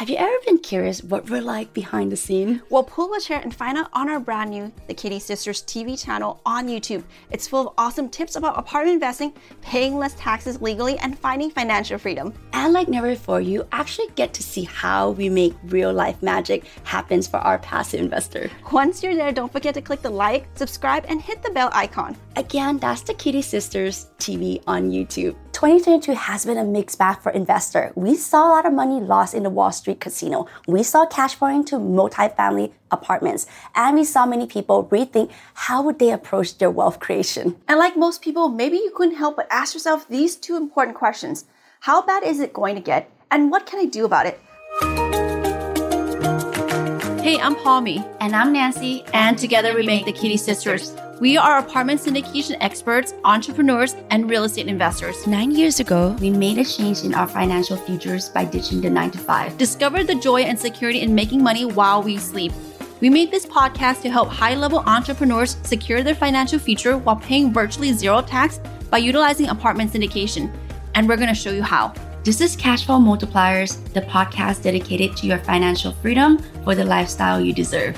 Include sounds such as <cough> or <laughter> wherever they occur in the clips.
Have you ever been curious what we're like behind the scene? Well, pull a chair and find out on our brand new The Kitti Sisters TV channel on YouTube. It's full of awesome tips about apartment investing, paying less taxes legally, and finding financial freedom. And like never before, you actually get to see how we make real life magic happens for our passive investor. Once you're there, don't forget to click the like, subscribe, and hit the bell icon. Again, that's the Kitti Sisters TV on YouTube. 2022 has been a mixed bag for investor. We saw a lot of money lost in the Wall Street casino. We saw cash pouring to multi-family apartments, and we saw many people rethink how would they approach their wealth creation. And like most people, maybe you couldn't help but ask yourself these two important questions. How bad is it going to get? And what can I do about it? Hey, I'm Palmy. And I'm Nancy. And together we make the Kitti Sisters. We are apartment syndication experts, entrepreneurs, and real estate investors. Nine years ago, we made a change in our financial futures by ditching the nine to five. Discover the joy and security in making money while we sleep. We made this podcast to help high level entrepreneurs secure their financial future while paying virtually zero tax by utilizing apartment syndication. And we're going to show you how. This is Cashflow Multipliers, the podcast dedicated to your financial freedom for the lifestyle you deserve.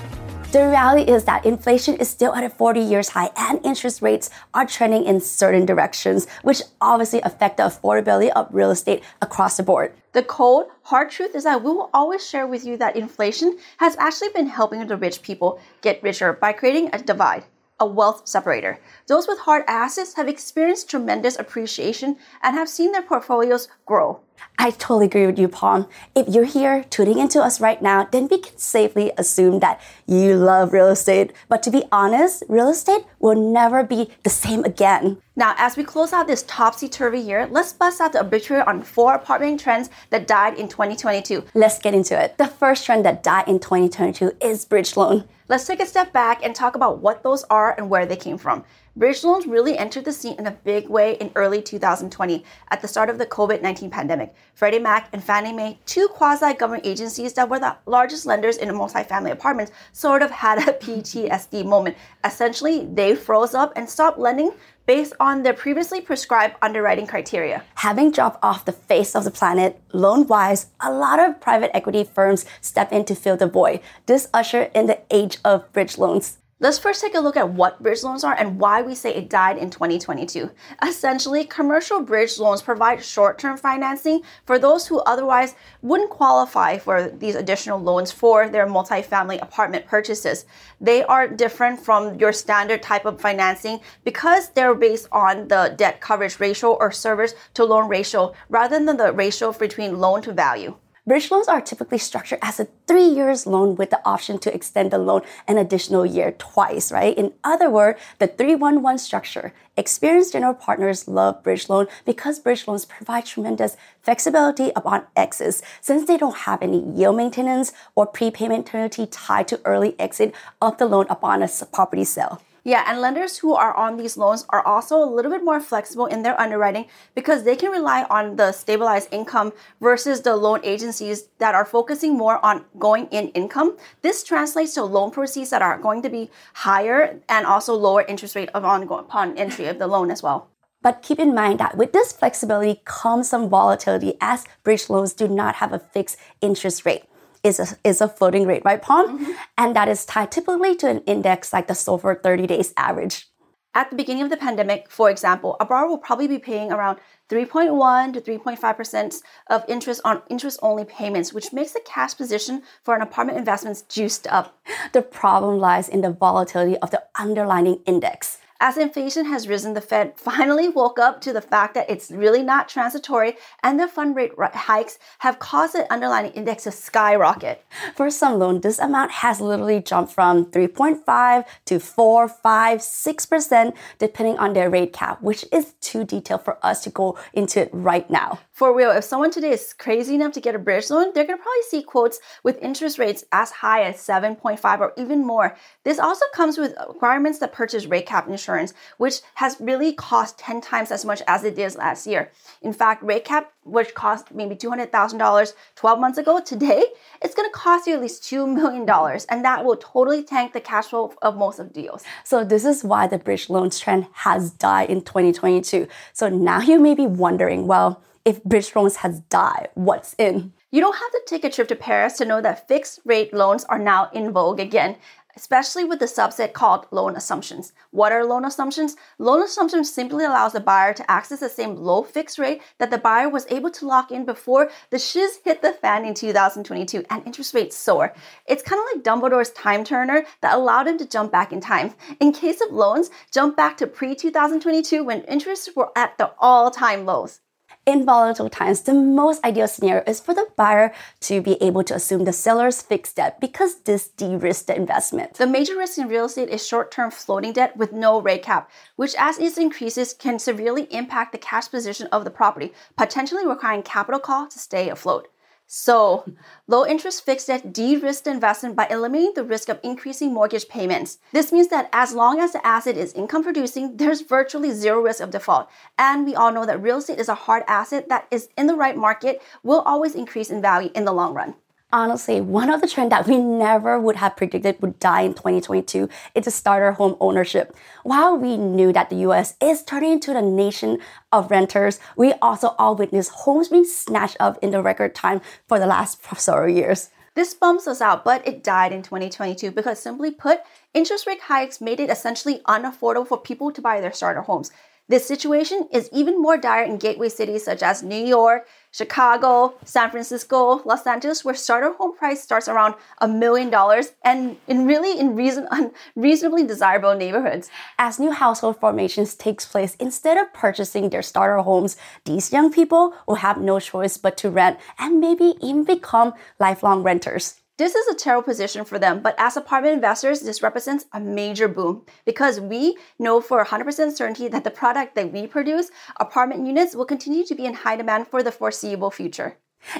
The reality is that inflation is still at a 40 years high and interest rates are trending in certain directions, which obviously affect the affordability of real estate across the board. The cold, hard truth is that we will always share with you that inflation has actually been helping the rich people get richer by creating a divide a wealth separator. Those with hard assets have experienced tremendous appreciation and have seen their portfolios grow. I totally agree with you, Palm. If you're here tuning into us right now, then we can safely assume that you love real estate. But to be honest, real estate will never be the same again. Now, as we close out this topsy turvy year, let's bust out the obituary on four apartment trends that died in 2022. Let's get into it. The first trend that died in 2022 is bridge loan. Let's take a step back and talk about what those are and where they came from. Bridge loans really entered the scene in a big way in early 2020 at the start of the COVID 19 pandemic. Freddie Mac and Fannie Mae, two quasi government agencies that were the largest lenders in multifamily apartments, sort of had a <laughs> PTSD moment. Essentially, they froze up and stopped lending based on their previously prescribed underwriting criteria. Having dropped off the face of the planet, loan wise, a lot of private equity firms step in to fill the void. This ushered in the age of bridge loans. Let's first take a look at what bridge loans are and why we say it died in 2022. Essentially, commercial bridge loans provide short term financing for those who otherwise wouldn't qualify for these additional loans for their multifamily apartment purchases. They are different from your standard type of financing because they're based on the debt coverage ratio or service to loan ratio rather than the ratio between loan to value. Bridge loans are typically structured as a three years loan with the option to extend the loan an additional year twice, right? In other words, the 311 structure. Experienced general partners love bridge loan because bridge loans provide tremendous flexibility upon exits since they don't have any yield maintenance or prepayment penalty tied to early exit of the loan upon a property sale. Yeah, and lenders who are on these loans are also a little bit more flexible in their underwriting because they can rely on the stabilized income versus the loan agencies that are focusing more on going in income. This translates to loan proceeds that are going to be higher and also lower interest rate upon, upon entry of the loan as well. But keep in mind that with this flexibility comes some volatility as bridge loans do not have a fixed interest rate is a, is a floating rate, right, Palm? Mm-hmm. And that is tied typically to an index like the SOFR 30 days average. At the beginning of the pandemic, for example, a borrower will probably be paying around 3.1 to 3.5% of interest on interest only payments, which makes the cash position for an apartment investment juiced up. The problem lies in the volatility of the underlying index. As inflation has risen, the Fed finally woke up to the fact that it's really not transitory and the fund rate hikes have caused the underlying index to skyrocket. For some loans, this amount has literally jumped from 3.5 to 4, 5, 6%, depending on their rate cap, which is too detailed for us to go into it right now. For real, if someone today is crazy enough to get a bridge loan, they're gonna probably see quotes with interest rates as high as 7.5 or even more. This also comes with requirements to purchase rate cap insurance, which has really cost 10 times as much as it did last year. In fact, rate cap, which cost maybe $200,000 12 months ago, today, it's gonna cost you at least $2 million, and that will totally tank the cash flow of most of deals. So this is why the bridge loans trend has died in 2022. So now you may be wondering, well, if bridge loans has died, what's in? You don't have to take a trip to Paris to know that fixed rate loans are now in vogue again especially with the subset called loan assumptions. What are loan assumptions? Loan assumptions simply allows the buyer to access the same low fixed rate that the buyer was able to lock in before the shiz hit the fan in 2022 and interest rates soar. It's kind of like Dumbledore's time turner that allowed him to jump back in time. In case of loans, jump back to pre-2022 when interests were at the all-time lows. In volatile times, the most ideal scenario is for the buyer to be able to assume the seller's fixed debt because this de-risks the investment. The major risk in real estate is short-term floating debt with no rate cap, which as it increases can severely impact the cash position of the property, potentially requiring capital call to stay afloat. So, low interest fixed debt de risk the investment by eliminating the risk of increasing mortgage payments. This means that as long as the asset is income producing, there's virtually zero risk of default. And we all know that real estate is a hard asset that is in the right market will always increase in value in the long run honestly, one of the trends that we never would have predicted would die in 2022 is the starter home ownership. While we knew that the US is turning into the nation of renters, we also all witnessed homes being snatched up in the record time for the last <laughs> several years. This bumps us out, but it died in 2022 because simply put, interest rate hikes made it essentially unaffordable for people to buy their starter homes. This situation is even more dire in gateway cities such as New York, Chicago, San Francisco, Los Angeles, where starter home price starts around a million dollars and in really in reason <laughs> reasonably desirable neighborhoods. As new household formations takes place, instead of purchasing their starter homes, these young people will have no choice but to rent and maybe even become lifelong renters. This is a terrible position for them, but as apartment investors, this represents a major boom because we know for 100% certainty that the product that we produce, apartment units, will continue to be in high demand for the foreseeable future.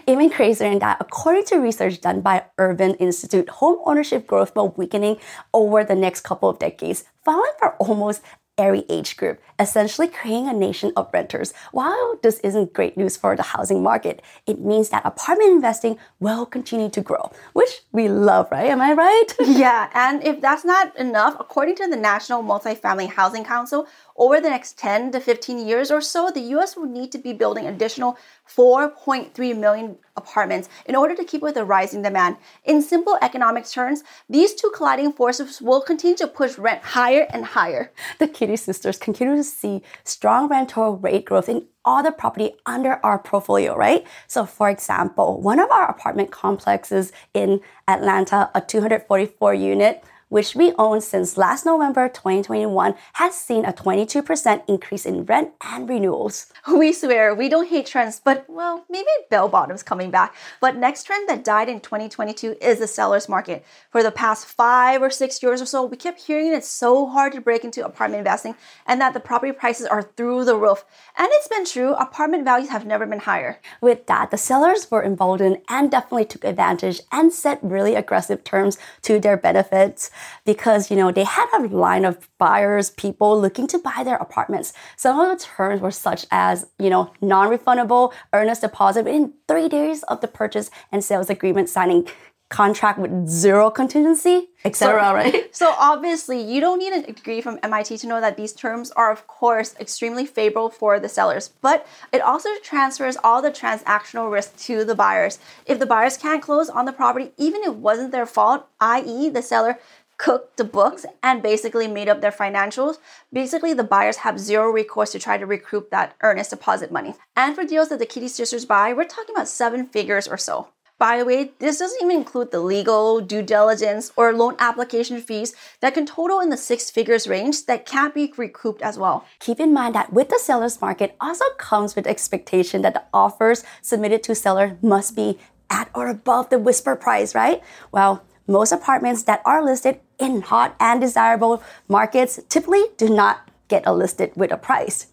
Even crazier in that, according to research done by Urban Institute, home ownership growth will weakening over the next couple of decades, following for almost every age group, essentially creating a nation of renters. While this isn't great news for the housing market, it means that apartment investing will continue to grow, which we love, right? Am I right? <laughs> yeah, and if that's not enough, according to the National Multifamily Housing Council, over the next 10 to 15 years or so, the US will need to be building additional 4.3 million apartments in order to keep with the rising demand. In simple economic terms, these two colliding forces will continue to push rent higher and higher. The Kitti sisters continue to see strong rental rate growth in all the property under our portfolio, right? So, for example, one of our apartment complexes in Atlanta, a 244 unit, which we own since last November 2021, has seen a 22% increase in rent and renewals. <laughs> We swear we don't hate trends, but well, maybe bell bottoms coming back. But next trend that died in 2022 is the seller's market. For the past five or six years or so, we kept hearing it's so hard to break into apartment investing and that the property prices are through the roof. And it's been true, apartment values have never been higher. With that, the sellers were emboldened and definitely took advantage and set really aggressive terms to their benefits because, you know, they had a line of buyers, people looking to buy their apartments. Some of the terms were such as, you know, non-refundable earnest deposit within three days of the purchase and sales agreement signing contract with zero contingency, etc. So, right? <laughs> So obviously, you don't need a degree from MIT to know that these terms are, of course, extremely favorable for the sellers. But it also transfers all the transactional risk to the buyers. If the buyers can't close on the property, even if it wasn't their fault, i.e., the seller cooked the books and basically made up their financials, basically the buyers have zero recourse to try to recoup that earnest deposit money. And for deals that the Kitti sisters buy, we're talking about seven figures or so. By the way, this doesn't even include the legal, due diligence, or loan application fees that can total in the six figures range that can't be recouped as well. Keep in mind that with the seller's market also comes with expectation that the offers submitted to seller must be at or above the whisper price, right? Well, most apartments that are listed in hot and desirable markets typically do not get a listed with a price.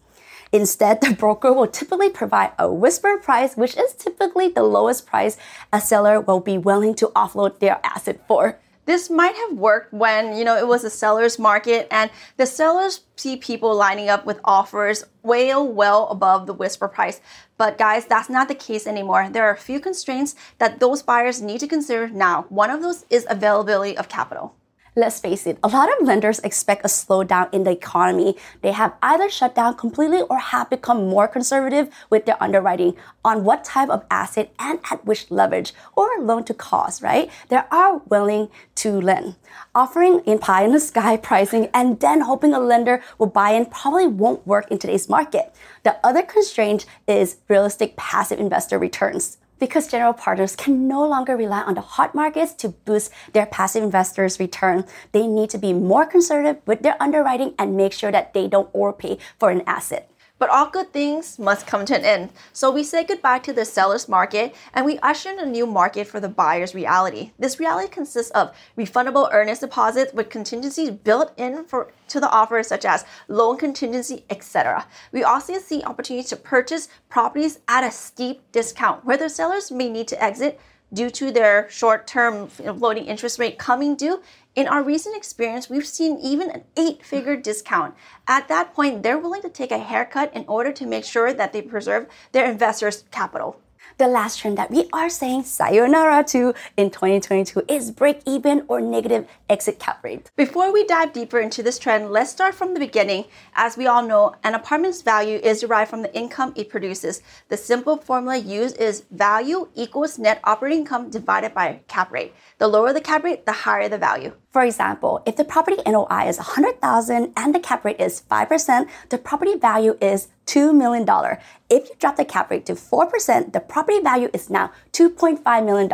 Instead, the broker will typically provide a whisper price, which is typically the lowest price a seller will be willing to offload their asset for. This might have worked when, you know, it was a seller's market and the sellers see people lining up with offers way well above the whisper price. But guys, that's not the case anymore. There are a few constraints that those buyers need to consider now. One of those is availability of capital. Let's face it, a lot of lenders expect a slowdown in the economy. They have either shut down completely or have become more conservative with their underwriting on what type of asset and at which leverage or loan to cost, right? They are willing to lend. Offering in pie in the sky <laughs> pricing and then hoping a lender will buy in probably won't work in today's market. The other constraint is realistic passive investor returns because general partners can no longer rely on the hot markets to boost their passive investors' return. They need to be more conservative with their underwriting and make sure that they don't overpay for an asset. But all good things must come to an end. So we say goodbye to the seller's market and we usher in a new market for the buyer's reality. This reality consists of refundable earnest deposits with contingencies built in for to the offer such as loan contingency, etc. We also see opportunities to purchase properties at a steep discount where the sellers may need to exit due to their short-term floating interest rate coming due in our recent experience, we've seen even an eight figure discount. At that point, they're willing to take a haircut in order to make sure that they preserve their investors' capital the last trend that we are saying sayonara to in 2022 is break even or negative exit cap rate. Before we dive deeper into this trend, let's start from the beginning. As we all know, an apartment's value is derived from the income it produces. The simple formula used is value equals net operating income divided by cap rate. The lower the cap rate, the higher the value. For example, if the property NOI is 100,000 and the cap rate is 5%, the property value is $2 million. If you drop the cap rate to 4%, the property value is now $2.5 million.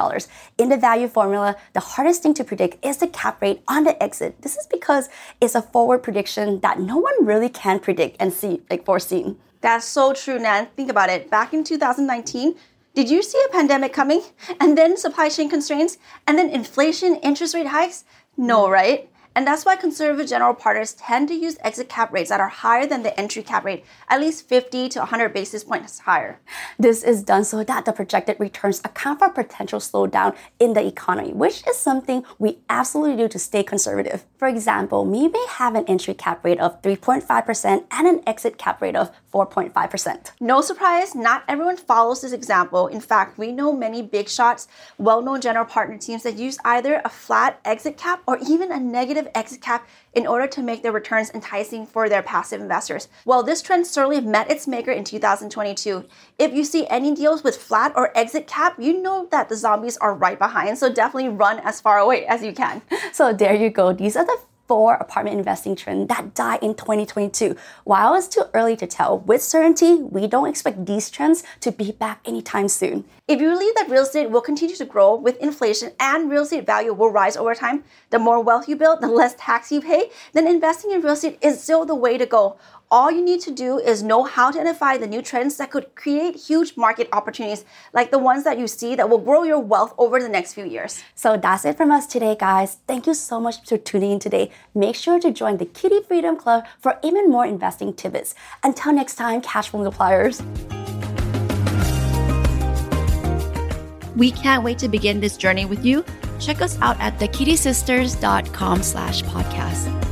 In the value formula, the hardest thing to predict is the cap rate on the exit. This is because it's a forward prediction that no one really can predict and see, like foreseen. That's so true, Nan. Think about it. Back in 2019, did you see a pandemic coming? And then supply chain constraints? And then inflation, interest rate hikes? No, right? And that's why conservative general partners tend to use exit cap rates that are higher than the entry cap rate, at least 50 to 100 basis points higher. This is done so that the projected returns account for potential slowdown in the economy, which is something we absolutely do to stay conservative. For example, we may have an entry cap rate of 3.5% and an exit cap rate of 4.5%. No surprise, not everyone follows this example. In fact, we know many big shots, well known general partner teams that use either a flat exit cap or even a negative exit cap in order to make their returns enticing for their passive investors. Well, this trend certainly met its maker in 2022. If you see any deals with flat or exit cap, you know that the zombies are right behind, so definitely run as far away as you can. <laughs> So there you go. These are the four apartment investing trend that died in 2022. While it's too early to tell with certainty, we don't expect these trends to be back anytime soon. If you believe that real estate will continue to grow with inflation and real estate value will rise over time, the more wealth you build, the less tax you pay, then investing in real estate is still the way to go. All you need to do is know how to identify the new trends that could create huge market opportunities, like the ones that you see that will grow your wealth over the next few years. So that's it from us today, guys. Thank you so much for tuning in today. Make sure to join the Kitti Freedom Club for even more investing tidbits. Until next time, cash flow multipliers. We can't wait to begin this journey with you. Check us out at thekittisisters.com slash podcast.